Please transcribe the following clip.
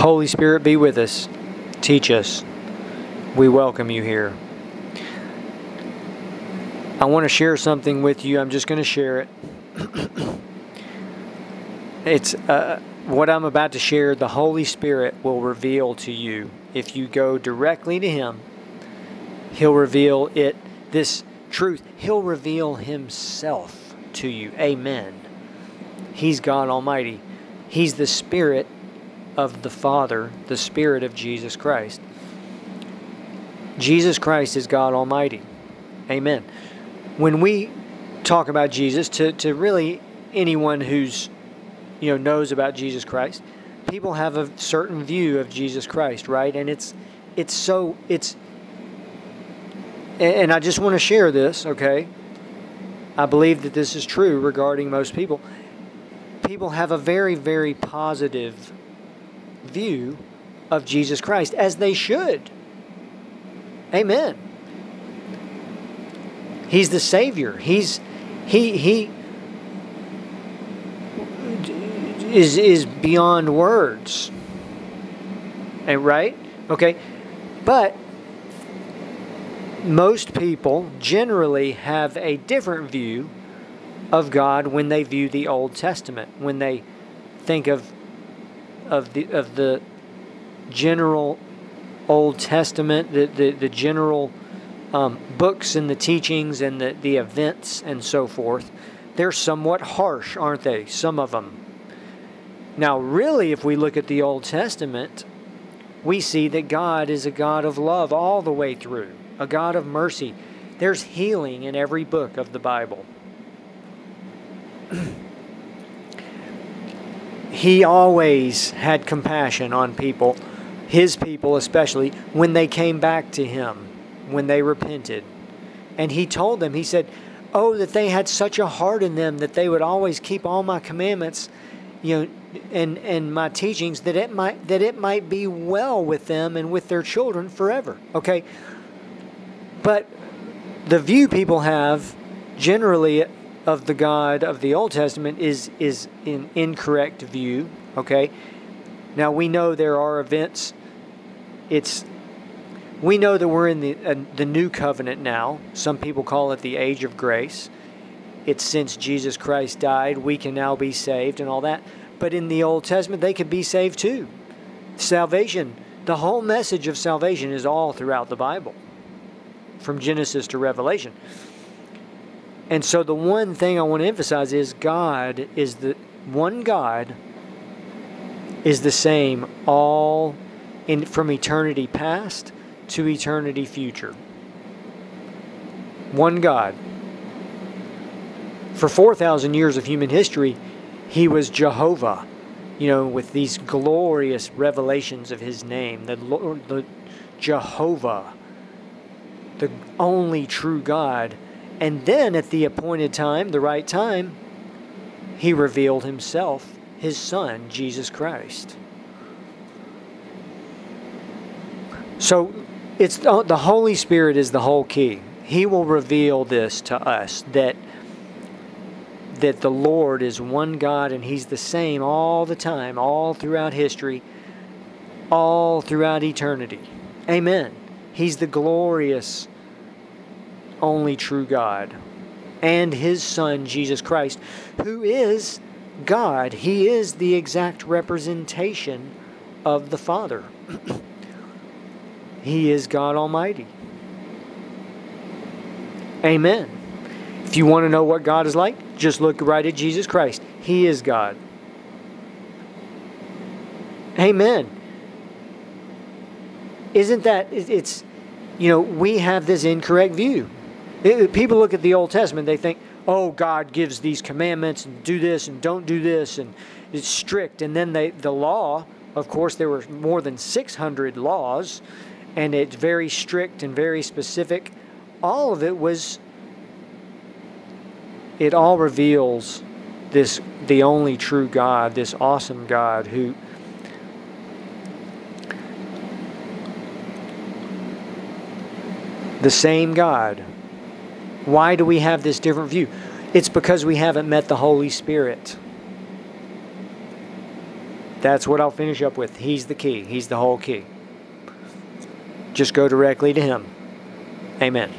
Holy Spirit, be with us. Teach us. We welcome you here. I want to share something with you. I'm just going to share it. it's uh, what I'm about to share, the Holy Spirit will reveal to you. If you go directly to Him, He'll reveal it, this truth. He'll reveal Himself to you. Amen. He's God Almighty. He's the Spirit of the Father, the Spirit of Jesus Christ. Jesus Christ is God Almighty. Amen. When we talk about Jesus, to, to really anyone who's you know knows about Jesus Christ, people have a certain view of Jesus Christ, right? And it's it's so it's and I just want to share this, okay? I believe that this is true regarding most people. People have a very, very positive view of Jesus Christ, as they should. Amen. He's the Savior. He's he he is is beyond words. And right? Okay. But most people generally have a different view of God when they view the Old Testament, when they think of of the of the general Old Testament, the the, the general um, books and the teachings and the, the events and so forth, they're somewhat harsh, aren't they? Some of them. Now, really, if we look at the Old Testament, we see that God is a God of love all the way through, a God of mercy. There's healing in every book of the Bible. he always had compassion on people, his people especially, when they came back to him, when they repented. And he told them, he said, Oh, that they had such a heart in them that they would always keep all my commandments, you know, and, and my teachings, that it might that it might be well with them and with their children forever. Okay. But the view people have generally of the God of the Old Testament is is an incorrect view. Okay, now we know there are events. It's we know that we're in the uh, the new covenant now. Some people call it the age of grace. It's since Jesus Christ died, we can now be saved and all that. But in the Old Testament, they could be saved too. Salvation, the whole message of salvation is all throughout the Bible, from Genesis to Revelation. And so the one thing I want to emphasize is God is the one God is the same all in from eternity past to eternity future. One God. For 4,000 years of human history, he was Jehovah, you know, with these glorious revelations of his name, the Lord, the Jehovah, the only true God and then at the appointed time, the right time, he revealed himself, his son, Jesus Christ. So it's uh, the Holy Spirit is the whole key. He will reveal this to us that that the Lord is one God and he's the same all the time, all throughout history, all throughout eternity. Amen. He's the glorious only true God and his Son, Jesus Christ, who is God. He is the exact representation of the Father. he is God Almighty. Amen. If you want to know what God is like, just look right at Jesus Christ. He is God. Amen. Isn't that, it's, you know, we have this incorrect view. People look at the Old Testament, they think, oh, God gives these commandments and do this and don't do this, and it's strict. And then they, the law, of course, there were more than 600 laws, and it's very strict and very specific. All of it was, it all reveals this, the only true God, this awesome God who. The same God why do we have this different view? It's because we haven't met the Holy Spirit. That's what I'll finish up with. He's the key, He's the whole key. Just go directly to Him. Amen.